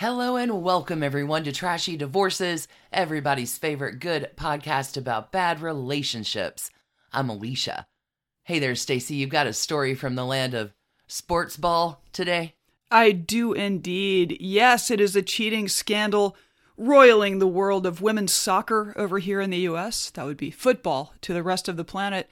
Hello and welcome everyone to Trashy Divorces, everybody's favorite good podcast about bad relationships. I'm Alicia. Hey there, Stacy. You've got a story from the land of sports ball today? I do indeed. Yes, it is a cheating scandal roiling the world of women's soccer over here in the US. That would be football to the rest of the planet.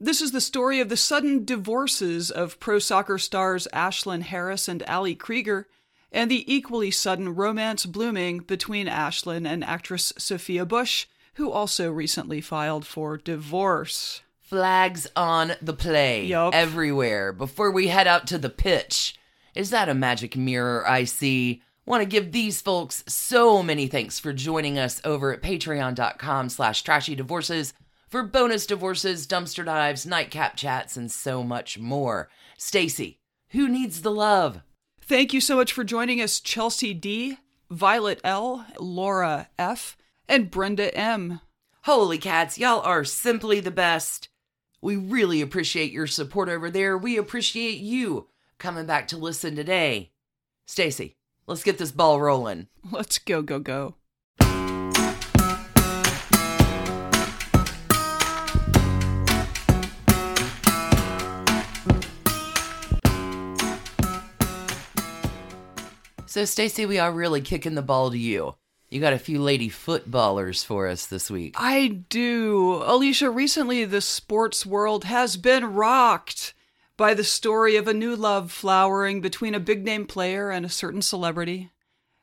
This is the story of the sudden divorces of pro soccer stars Ashlyn Harris and Ali Krieger and the equally sudden romance blooming between Ashlyn and actress Sophia Bush, who also recently filed for divorce. Flags on the play Yup. everywhere before we head out to the pitch. Is that a magic mirror I see? Want to give these folks so many thanks for joining us over at patreon.com slash trashy divorces for bonus divorces, dumpster dives, nightcap chats, and so much more. Stacy, who needs the love? Thank you so much for joining us, Chelsea D, Violet L, Laura F, and Brenda M. Holy cats, y'all are simply the best. We really appreciate your support over there. We appreciate you coming back to listen today. Stacy, let's get this ball rolling. Let's go, go, go. So, Stacy, we are really kicking the ball to you. You got a few lady footballers for us this week. I do. Alicia, recently the sports world has been rocked by the story of a new love flowering between a big name player and a certain celebrity.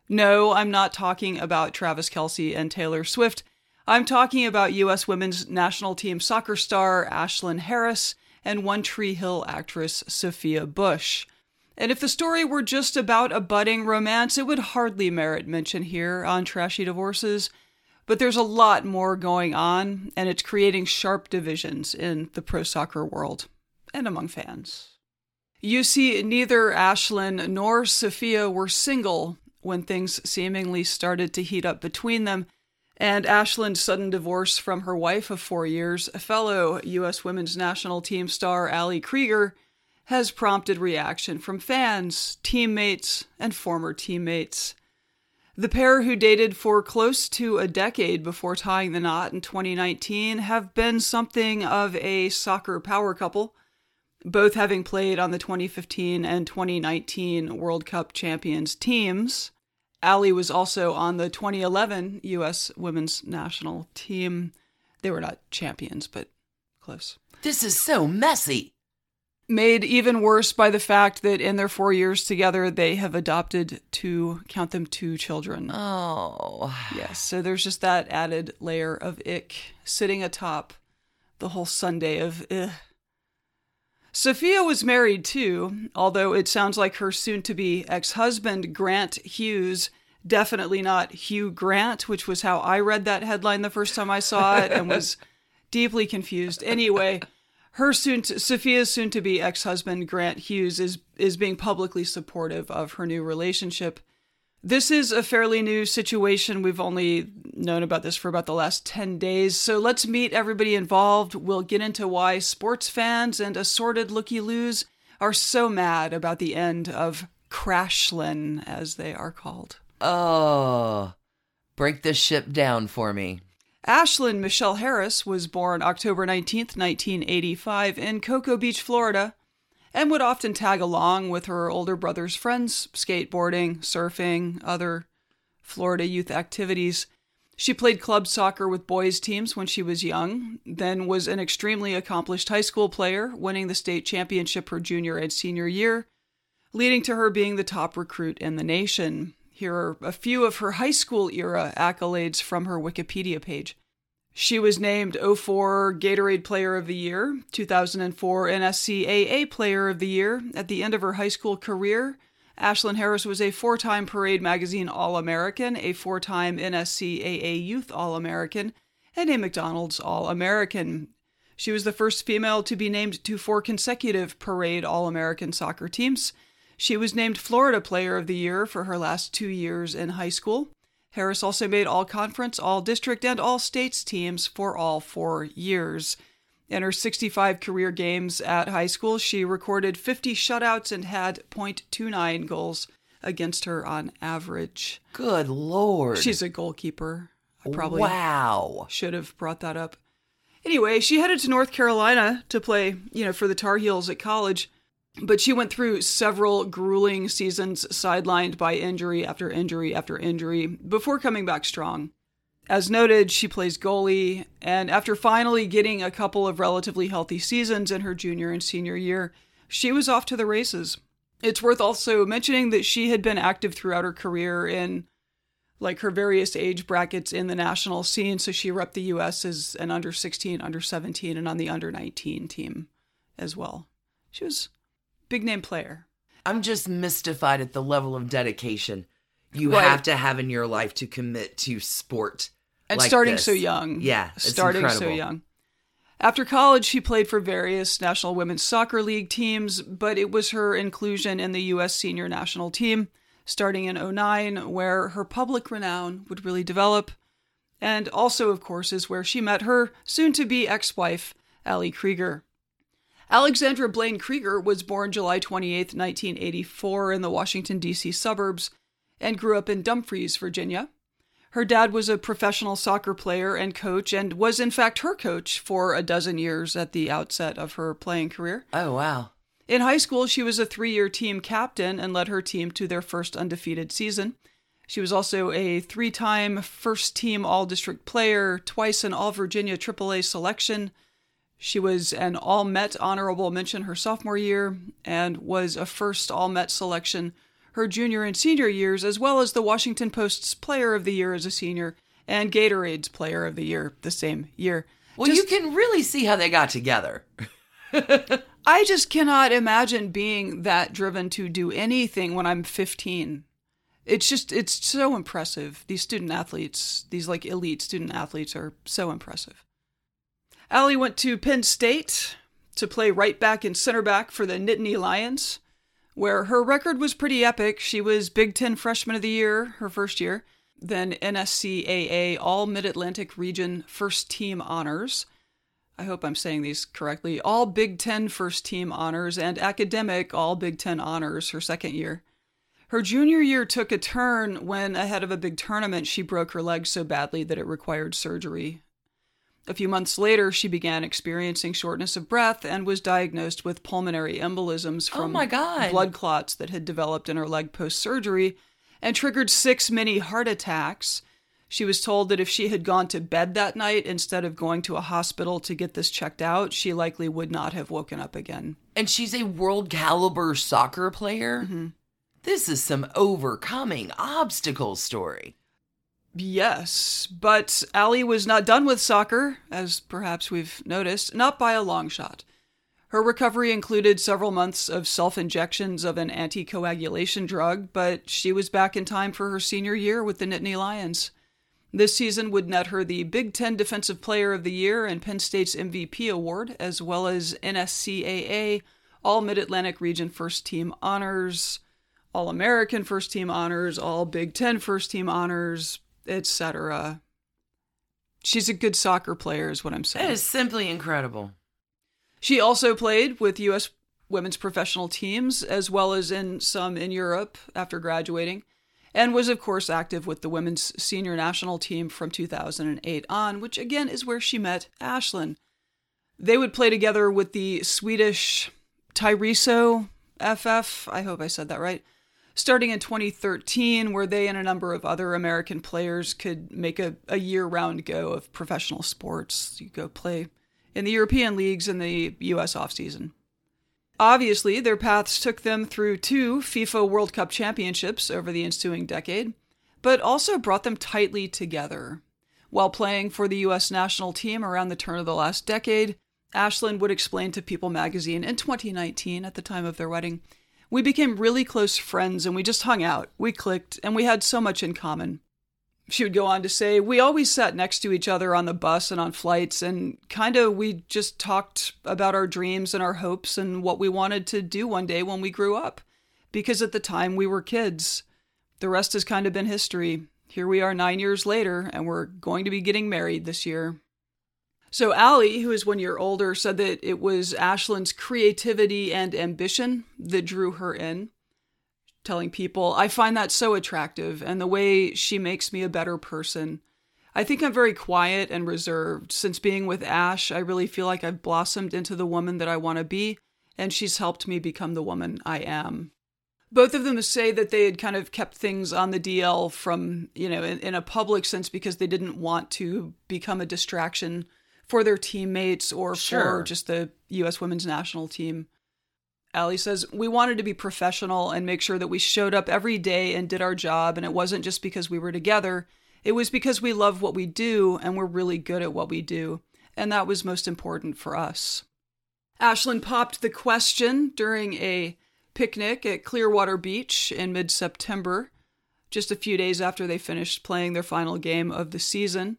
No, I'm not talking about Travis Kelce and Taylor Swift. I'm talking about U.S. women's national team soccer star Ashlyn Harris and One Tree Hill actress Sophia Bush. And if the story were just about a budding romance, it would hardly merit mention here on Trashy Divorces. But there's a lot more going on, and it's creating sharp divisions in the pro soccer world and among fans. You see, neither Ashlyn nor Sophia were single when things seemingly started to heat up between them, and Ashlyn's sudden divorce from her wife of four years, fellow U.S. women's national team star Ali Krieger, has prompted reaction from fans, teammates, and former teammates. The pair who dated for close to a decade before tying the knot in 2019 have been something of a soccer power couple, both having played on the 2015 and 2019 World Cup champions teams. Ali was also on the 2011 U.S. women's national team. They were not champions, but close This is so messy. Made even worse by the fact that in their four years together, they have adopted two, count them, two children. Oh. Yes, so there's just that added layer of ick sitting atop the whole sundae of ugh. Sophia was married too, although it sounds like her soon to be ex husband, Grant Hughes, definitely not Hugh Grant, which was how I read that headline the first time I saw it and was deeply confused. Anyway, her soon to, Sophia's soon to be ex husband, Grant Hughes, is, is being publicly supportive of her new relationship. This is a fairly new situation. We've only known about this for about the last 10 days. So let's meet everybody involved. We'll get into why sports fans and assorted looky loos are so mad about the end of Krashlyn, as they are called. Oh. Break this ship down for me. Ashlyn Michelle Harris was born October 19th, 1985, in Cocoa Beach, Florida, and would often tag along with her older brother's friends, skateboarding, surfing, other Florida youth activities. She played club soccer with boys' teams when she was young, then was an extremely accomplished high school player, winning the state championship her junior and senior year, leading to her being the top recruit in the nation. Here are a few of her high school era accolades from her Wikipedia page. She was named 04 Gatorade Player of the Year, 2004 NSCAA Player of the Year at the end of her high school career, Ashlyn Harris was a four time Parade Magazine All American, a four time NSCAA Youth All American, and a McDonald's All American. She was the first female to be named to four consecutive Parade All American soccer teams. She was named Florida Player of the Year for her last two years in high school. Harris also made all conference, all district, and all states teams for all four years. In her 65 career games at high school, she recorded 50 shutouts and had .29 goals against her on average. Good lord. She's a goalkeeper. I probably wow. should have brought that up. Anyway, she headed to North Carolina to play, you know, for the Tar Heels at college, but she went through several grueling seasons sidelined by injury after injury after injury before coming back strong. As noted, she plays goalie, and after finally getting a couple of relatively healthy seasons in her junior and senior year, she was off to the races. It's worth also mentioning that she had been active throughout her career in like her various age brackets in the national scene. So she repped the US as an under 16, under 17, and on the under 19 team as well. She was big name player. I'm just mystified at the level of dedication you Right. have to have in your life to commit to sport. And like starting this. so young. Yeah, it's starting so young. After college, she played for various National Women's Soccer League teams, but it was her inclusion in the U.S. senior national team starting in 09 where her public renown would really develop. And also, of course, is where she met her soon to be ex wife, Ali Krieger. Alexandra Blaine Krieger was born July 28, 1984, in the Washington, D.C. suburbs and grew up in Dumfries, Virginia. Her dad was a professional soccer player and coach, and was in fact her coach for a dozen years at the outset of her playing career. Oh, wow. In high school, she was a three year team captain and led her team to their first undefeated season. She was also a three time first team All District player, twice an All Virginia AAA selection. She was an All Met honorable mention her sophomore year and was a first All Met selection her junior and senior years, as well as the Washington Post's Player of the Year as a senior and Gatorade's Player of the Year the same year. Well, Just- you can really see how they got together. I just cannot imagine being that driven to do anything when I'm 15. It's just, it's so impressive. These student athletes, these like elite student athletes are so impressive. Ali went to Penn State to play right back and center back for the Nittany Lions, where her record was pretty epic. She was Big Ten Freshman of the Year her first year, then NSCAA All Mid Atlantic Region First Team Honors. I hope I'm saying these correctly. All Big Ten first team honors and academic All Big Ten honors her second year. Her junior year took a turn when, ahead of a big tournament, she broke her leg so badly that it required surgery. A few months later, she began experiencing shortness of breath and was diagnosed with pulmonary embolisms Oh from God. blood clots that had developed in her leg post surgery and triggered six mini heart attacks. She was told that if she had gone to bed that night instead of going to a hospital to get this checked out, she likely would not have woken up again. And she's a world caliber soccer player. Mm-hmm. This is some overcoming obstacle story. Yes, but Ali was not done with soccer, as perhaps we've noticed, not by a long shot. Her recovery included several months of self injections of an anticoagulation drug, but she was back in time for her senior year with the Nittany Lions. This season would net her the Big Ten Defensive Player of the Year and Penn State's MVP award, as well as NSCAA All Mid Atlantic Region First Team Honors, All American First Team Honors, All Big Ten First Team Honors, etc. She's a good soccer player, is what I'm saying. It is simply incredible. She also played with U.S. women's professional teams, as well as in some in Europe after graduating, and was, of course, active with the women's senior national team from 2008 on, which again is where she met Ashlyn. They would play together with the Swedish Tyreso FF, I hope I said that right, starting in 2013, where they and a number of other American players could make a, a year round go of professional sports. You go play in the European leagues in the US offseason. Obviously, their paths took them through two FIFA World Cup championships over the ensuing decade, but also brought them tightly together. While playing for the US national team around the turn of the last decade, Ashlyn would explain to People magazine in 2019, at the time of their wedding, We became really close friends and we just hung out. We clicked and we had so much in common. She would go on to say, We always sat next to each other on the bus and on flights, and kind of we just talked about our dreams and our hopes and what we wanted to do one day when we grew up. Because at the time we were kids. The rest has kind of been history. Here we are nine years later, and we're going to be getting married this year. So, Ali, who is one year older, said that it was Ashlyn's creativity and ambition that drew her in, telling people, I find that so attractive and the way she makes me a better person. I think I'm very quiet and reserved. Since being with Ash, I really feel like I've blossomed into the woman that I want to be, and she's helped me become the woman I am. Both of them say that they had kind of kept things on the DL from, you know, in, in a public sense because they didn't want to become a distraction for their teammates or Sure. for just the U.S. women's national team. Ali says, We wanted to be professional and make sure that we showed up every day and did our job. And it wasn't just because we were together, it was because we love what we do and we're really good at what we do. And that was most important for us. Ashlyn popped the question during a picnic at Clearwater Beach in mid September, just a few days after they finished playing their final game of the season.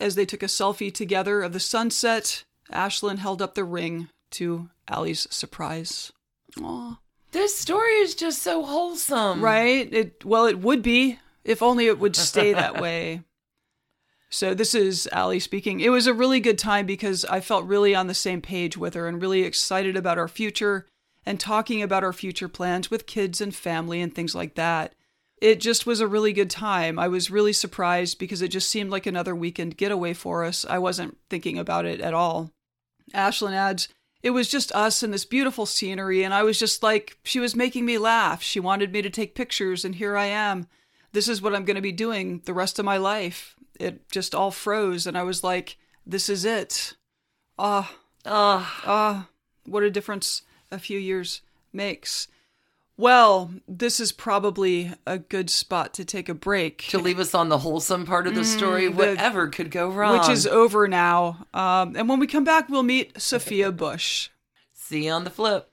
As they took a selfie together of the sunset, Ashlyn held up the ring to Ali's surprise. Aw. This story is just so wholesome. Right? It well, it would be if only it would stay that way. So this is Ali speaking. It was a really good time because I felt really on the same page with her and really excited about our future and talking about our future plans with kids and family and things like that. It just was a really good time. I was really surprised because it just seemed like another weekend getaway for us. I wasn't thinking about it at all. Ashlyn adds, it was just us and this beautiful scenery, and I was just like, she was making me laugh. She wanted me to take pictures, and here I am. This is what I'm going to be doing the rest of my life. It just all froze, and I was like, this is it. Ah, Ah, ah, what a difference a few years makes. Well, this is probably a good spot to take a break. to leave us on the wholesome part of the story, Mm, the- whatever could go wrong. which is over now. Um, and when we come back, we'll meet Sophia Bush. See you on the flip.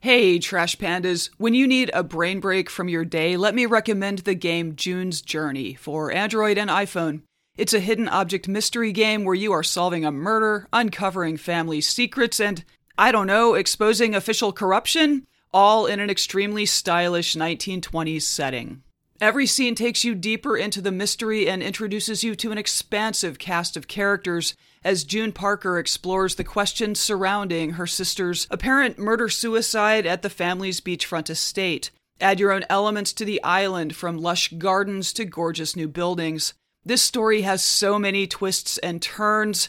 Hey, Trash Pandas. When you need a brain break from your day, let me recommend the game June's Journey for Android and iPhone. It's a hidden object mystery game where you are solving a murder, uncovering family secrets, and, I don't know, exposing official corruption, all in an extremely stylish 1920s setting. Every scene takes you deeper into the mystery and introduces you to an expansive cast of characters as June Parker explores the questions surrounding her sister's apparent murder suicide at the family's beachfront estate. Add your own elements to the island from lush gardens to gorgeous new buildings. This story has so many twists and turns.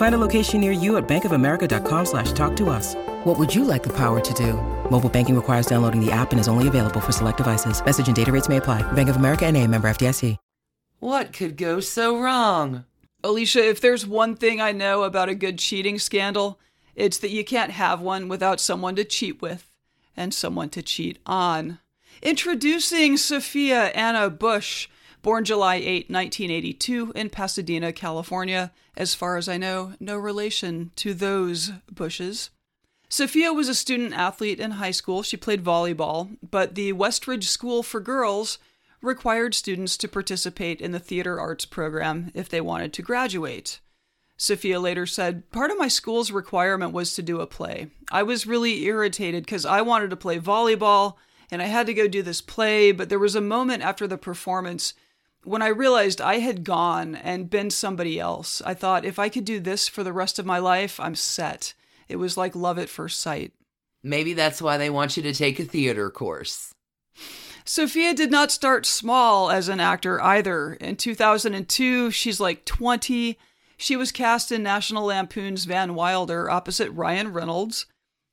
Find a location near you at bankofamerica.com slash talk to us. What would you like the power to do? Mobile banking requires downloading the app and is only available for select devices. Message and data rates may apply. Bank of America and a member FDIC. What could go so wrong? Alicia, if there's one thing I know about a good cheating scandal, it's that you can't have one without someone to cheat with and someone to cheat on. Introducing Sophia Anna Bush, born July 8, 1982, in Pasadena, California. As far as I know, no relation to those Bushes. Sophia was a student athlete in high school. She played volleyball, but the Westridge School for Girls required students to participate in the theater arts program if they wanted to graduate. Sophia later said, Part of my school's requirement was to do a play. I was really irritated because I wanted to play volleyball and I had to go do this play, but there was a moment after the performance when I realized I had gone and been somebody else. I thought, if I could do this for the rest of my life, I'm set. It was like love at first sight. Maybe that's why they want you to take a theater course. Sophia did not start small as an actor either. In 2002, she's like 20. She was cast in National Lampoon's Van Wilder opposite Ryan Reynolds.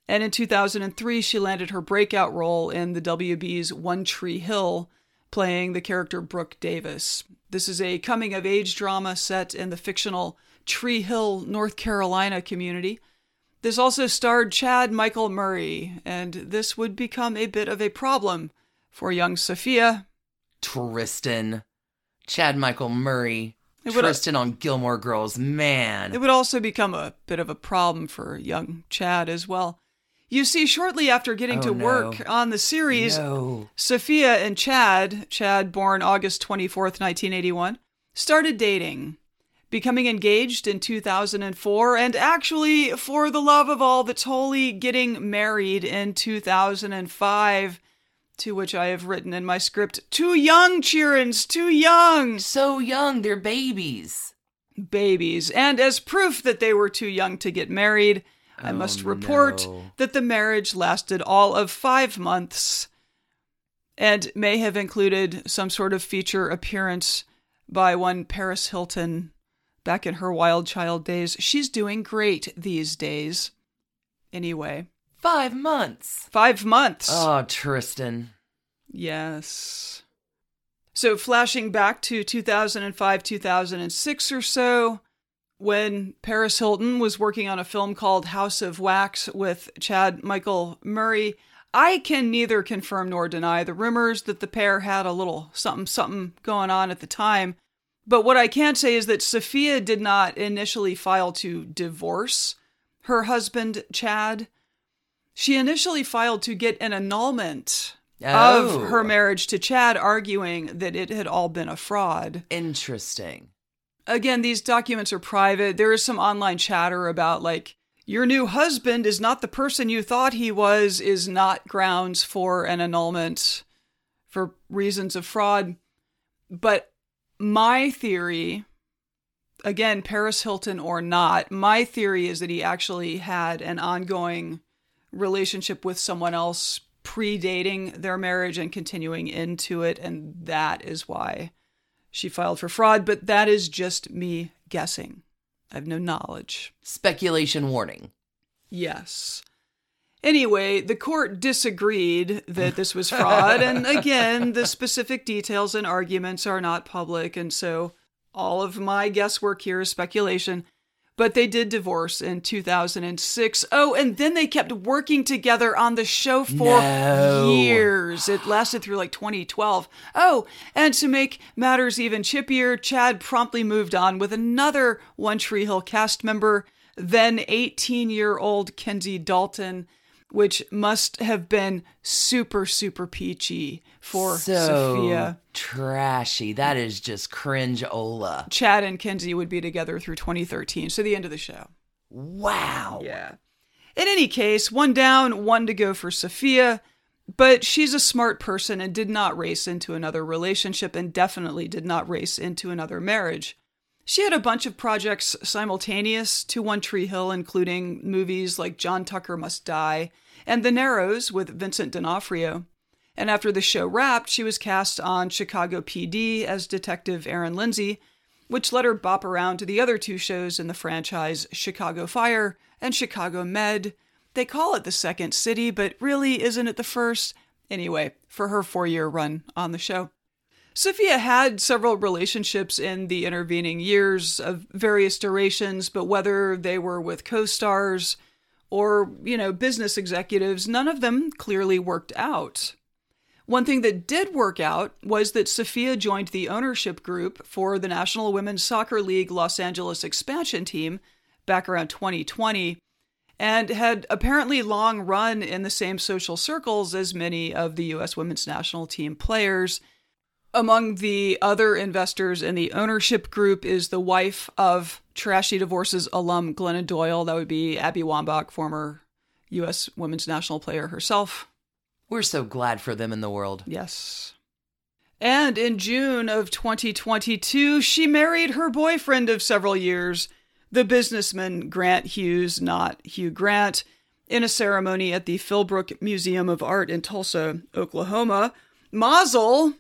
And in 2003, she landed her breakout role in the WB's One Tree Hill, playing the character Brooke Davis. This is a coming of age drama set in the fictional Tree Hill, North Carolina community. This also starred Chad Michael Murray, and this would become a bit of a problem for young Sophia. Tristan. Chad Michael Murray. It would- Tristan on Gilmore Girls. Man. It would also become a bit of a problem for young Chad as well. You see, shortly after getting Oh, to no. work on the series, no. Sophia and Chad, Chad born August 24th, 1981, started dating, becoming engaged in 2004, and actually, for the love of all that's holy, getting married in 2005. To which I have written in my script, too young, Cheerins, too young So young. They're babies. babies. And as proof that they were too young to get married, I Oh, must report no. that the marriage lasted all of five months and may have included some sort of feature appearance by one Paris Hilton back in her wild child days. She's doing great these days. Anyway, Five months. five months. Oh, Tristan. Yes. So, flashing back to 2005, 2006 or so, when Paris Hilton was working on a film called House of Wax with Chad Michael Murray, I can neither confirm nor deny the rumors that the pair had a little something something going on at the time. But what I can say is that Sophia did not initially file to divorce her husband, Chad. She initially filed to get an annulment Oh. of her oh. marriage to Chad, arguing that it had all been a fraud. Interesting. Again, these documents are private. There is some online chatter about, like, your new husband is not the person you thought he was, is not grounds for an annulment for reasons of fraud. But my theory, again, Paris Hilton or not, my theory is that he actually had an ongoing relationship with someone else predating their marriage and continuing into it. And that is why she filed for fraud. But that is just me guessing. I have no knowledge. Speculation warning. Yes. Anyway, the court disagreed that this was fraud. and again, the specific details and arguments are not public. And so all of my guesswork here is speculation. But they did divorce in 2006. Oh, and then they kept working together on the show for No. years. It lasted through like 2012. Oh, and to make matters even chippier, Chad promptly moved on with another One Tree Hill cast member, then 18 year old Kenzie Dalton, which must have been super, super peachy for so Sophia. trashy. That is just cringe ola. Chad and Kenzie would be together through 2013, so the end of the show. Wow. Yeah. In any case, one down, one to go for Sophia. But she's a smart person and did not race into another relationship and definitely did not race into another marriage. She had a bunch of projects simultaneous to One Tree Hill, including movies like John Tucker Must Die and The Narrows with Vincent D'Onofrio. And after the show wrapped, she was cast on Chicago PD as Detective Erin Lindsay, which let her bop around to the other two shows in the franchise Chicago Fire and Chicago Med. They call it the second city, but really isn't it the first? Anyway, for her four year run on the show. Sophia had several relationships in the intervening years of various durations, but whether they were with co stars or, you know, business executives, none of them clearly worked out. One thing that did work out was that Sophia joined the ownership group for the National Women's Soccer League Los Angeles expansion team back around 2020 and had apparently long run in the same social circles as many of the U.S. women's national team players. Among the other investors in the ownership group is the wife of Trashy Divorces alum Glennon Doyle. That would be Abby Wambach, former U.S. women's national player herself. We're so glad for them in the world. Yes. And in June of 2022, she married her boyfriend of several years, the businessman Grant Hughes, not Hugh Grant, in a ceremony at the Philbrook Museum of Art in Tulsa, Oklahoma. Mazel!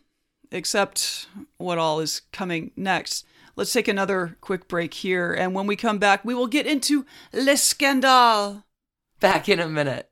Except what all is coming next. Let's take another quick break here, and when we come back, we will get into Le Scandale. Back in a minute.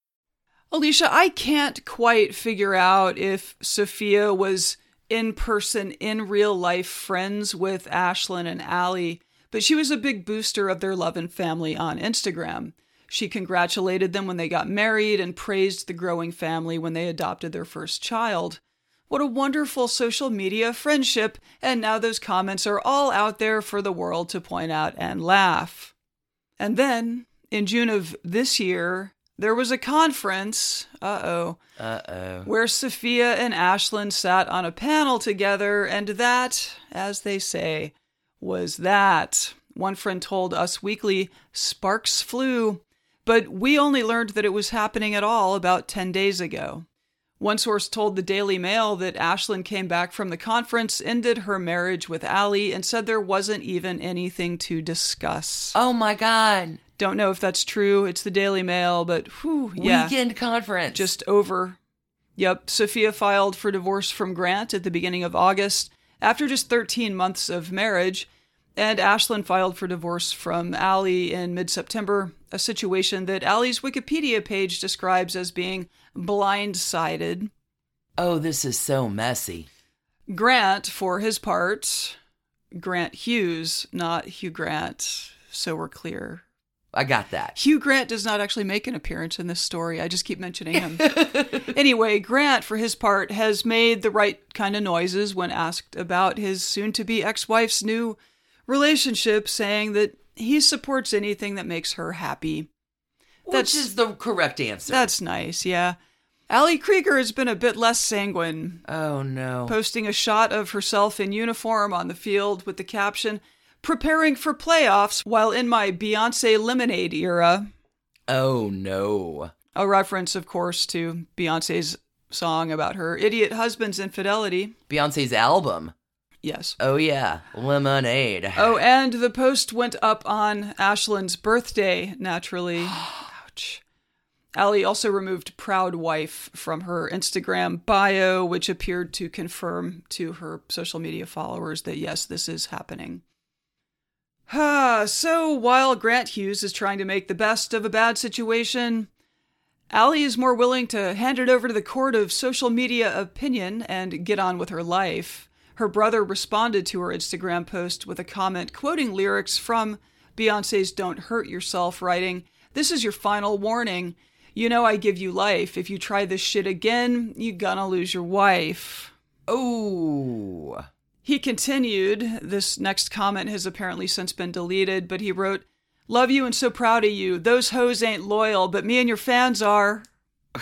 Alicia, I can't quite figure out if Sophia was in person, in real life friends with Ashlyn and Ali, but she was a big booster of their love and family on Instagram. She congratulated them when they got married and praised the growing family when they adopted their first child. What a wonderful social media friendship, and now those comments are all out there for the world to point out and laugh. And then, in June of this year, there was a conference, uh oh, Uh oh. where Sophia and Ashlyn sat on a panel together, and that, as they say, was that. One friend told Us Weekly sparks flew, but we only learned that it was happening at all about 10 days ago. One source told the Daily Mail that Ashlyn came back from the conference, ended her marriage with Ali, and said there wasn't even anything to discuss. Oh my God. Don't know if that's true. It's the Daily Mail, but whew, yeah. Weekend conference. Just over. Yep, Sophia filed for divorce from Grant at the beginning of August after just 13 months of marriage, and Ashlyn filed for divorce from Ali in mid September, a situation that Ali's Wikipedia page describes as being blindsided. oh, this is so messy. Grant, for his part, Grant Hughes, not Hugh Grant, so we're clear. I got that. Hugh Grant does not actually make an appearance in this story. I just keep mentioning him. anyway, Grant, for his part, has made the right kind of noises when asked about his soon to be ex wife's new relationship, saying that he supports anything that makes her happy. Which That's- is the correct answer. That's nice, yeah. Ali Krieger has been a bit less sanguine, oh no. posting a shot of herself in uniform on the field with the caption, preparing for playoffs while in my Beyonce Lemonade era. oh no. A reference, of course, to Beyonce's song about her idiot husband's infidelity. Beyonce's album. Yes. Oh yeah. Lemonade. Oh, and the post went up on Ashlyn's birthday, naturally. Ouch. Ali also removed Proud Wife from her Instagram bio, which appeared to confirm to her social media followers that yes, this is happening. So while Grant Hughes is trying to make the best of a bad situation, Ali is more willing to hand it over to the court of social media opinion and get on with her life. Her brother responded to her Instagram post with a comment quoting lyrics from Beyonce's Don't Hurt Yourself, writing, This is your final warning. You know I give you life. If you try this shit again, you gonna lose your wife. Oh. He continued, this next comment has apparently since been deleted, but he wrote, Love you and so proud of you. Those hoes ain't loyal, but me and your fans are.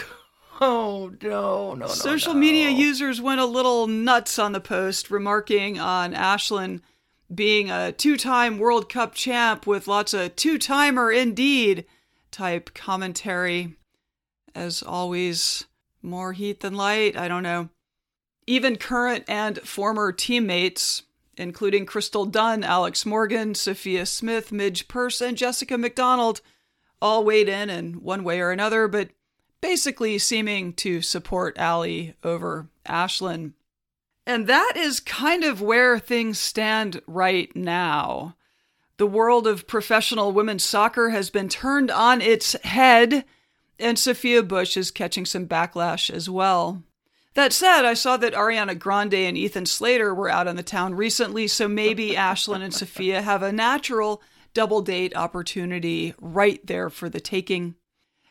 Oh no, no, no. Social no. media users went a little nuts on the post, remarking on Ashlyn being a two time World Cup champ with lots of two timer indeed type commentary. As always, more heat than light. I don't know. Even current and former teammates, including Crystal Dunn, Alex Morgan, Sophia Smith, Midge Purce, and Jessica McDonald, all weighed in in one way or another, but basically seeming to support Ali over Ashlyn. And that is kind of where things stand right now. The world of professional women's soccer has been turned on its head, and Sophia Bush is catching some backlash as well. That said, I saw that Ariana Grande and Ethan Slater were out on the town recently, so maybe Ashlyn and Sophia have a natural double date opportunity right there for the taking.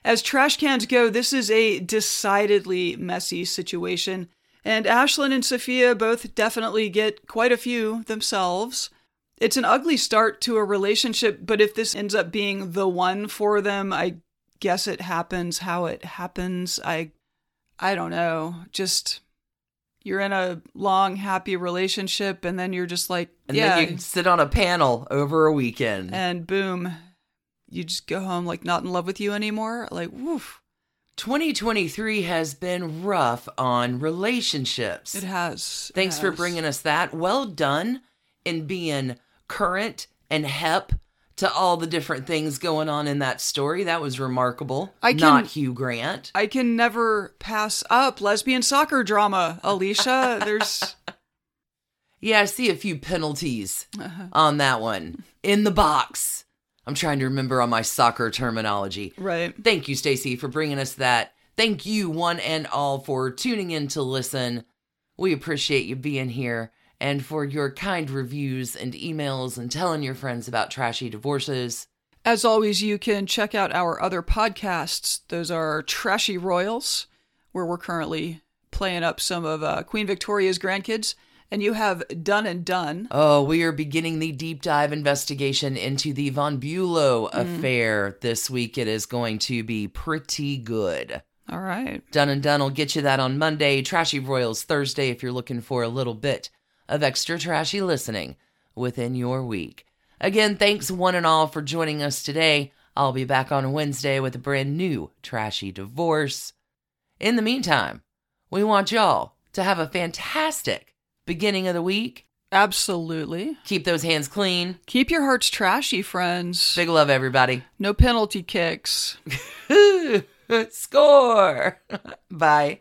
As trash cans go, this is a decidedly messy situation, and Ashlyn and Sophia both definitely get quite a few themselves. It's an ugly start to a relationship, but if this ends up being the one for them, I guess it happens how it happens. I I don't know. Just you're in a long happy relationship and then you're just like And yeah then you sit on a panel over a weekend. and boom you just go home like not in love with you anymore like woof 2023 has been rough on relationships. it has It Thanks for bringing us that. Well done in being current and hep to all the different things going on in that story. That was remarkable. I can- Not Hugh Grant. I can never pass up lesbian soccer drama, Alicia. There's Yeah, I see a few penalties Uh-huh. on that one in the box. I'm trying to remember on my soccer terminology. right. Thank you, Stacy, for bringing us that. Thank you, one and all, for tuning in to listen. We appreciate you being here and for your kind reviews and emails and telling your friends about trashy divorces. As always, you can check out our other podcasts. Those are Trashy Royals, where we're currently playing up some of uh, Queen Victoria's grandkids, and you have Done and Done. Oh, we are beginning the deep dive investigation into the Von Bulow affair this week. It is going to be pretty good. All right. Done and Done will get you that on Monday. Trashy Royals Thursday if you're looking for a little bit of extra trashy listening within your week. Again, thanks one and all for joining us today. I'll be back on Wednesday with a brand new trashy divorce. In the meantime, we want y'all to have a fantastic beginning of the week. Absolutely. Keep those hands clean. Keep your hearts trashy, friends. Big love, everybody. No penalty kicks. Score! Bye.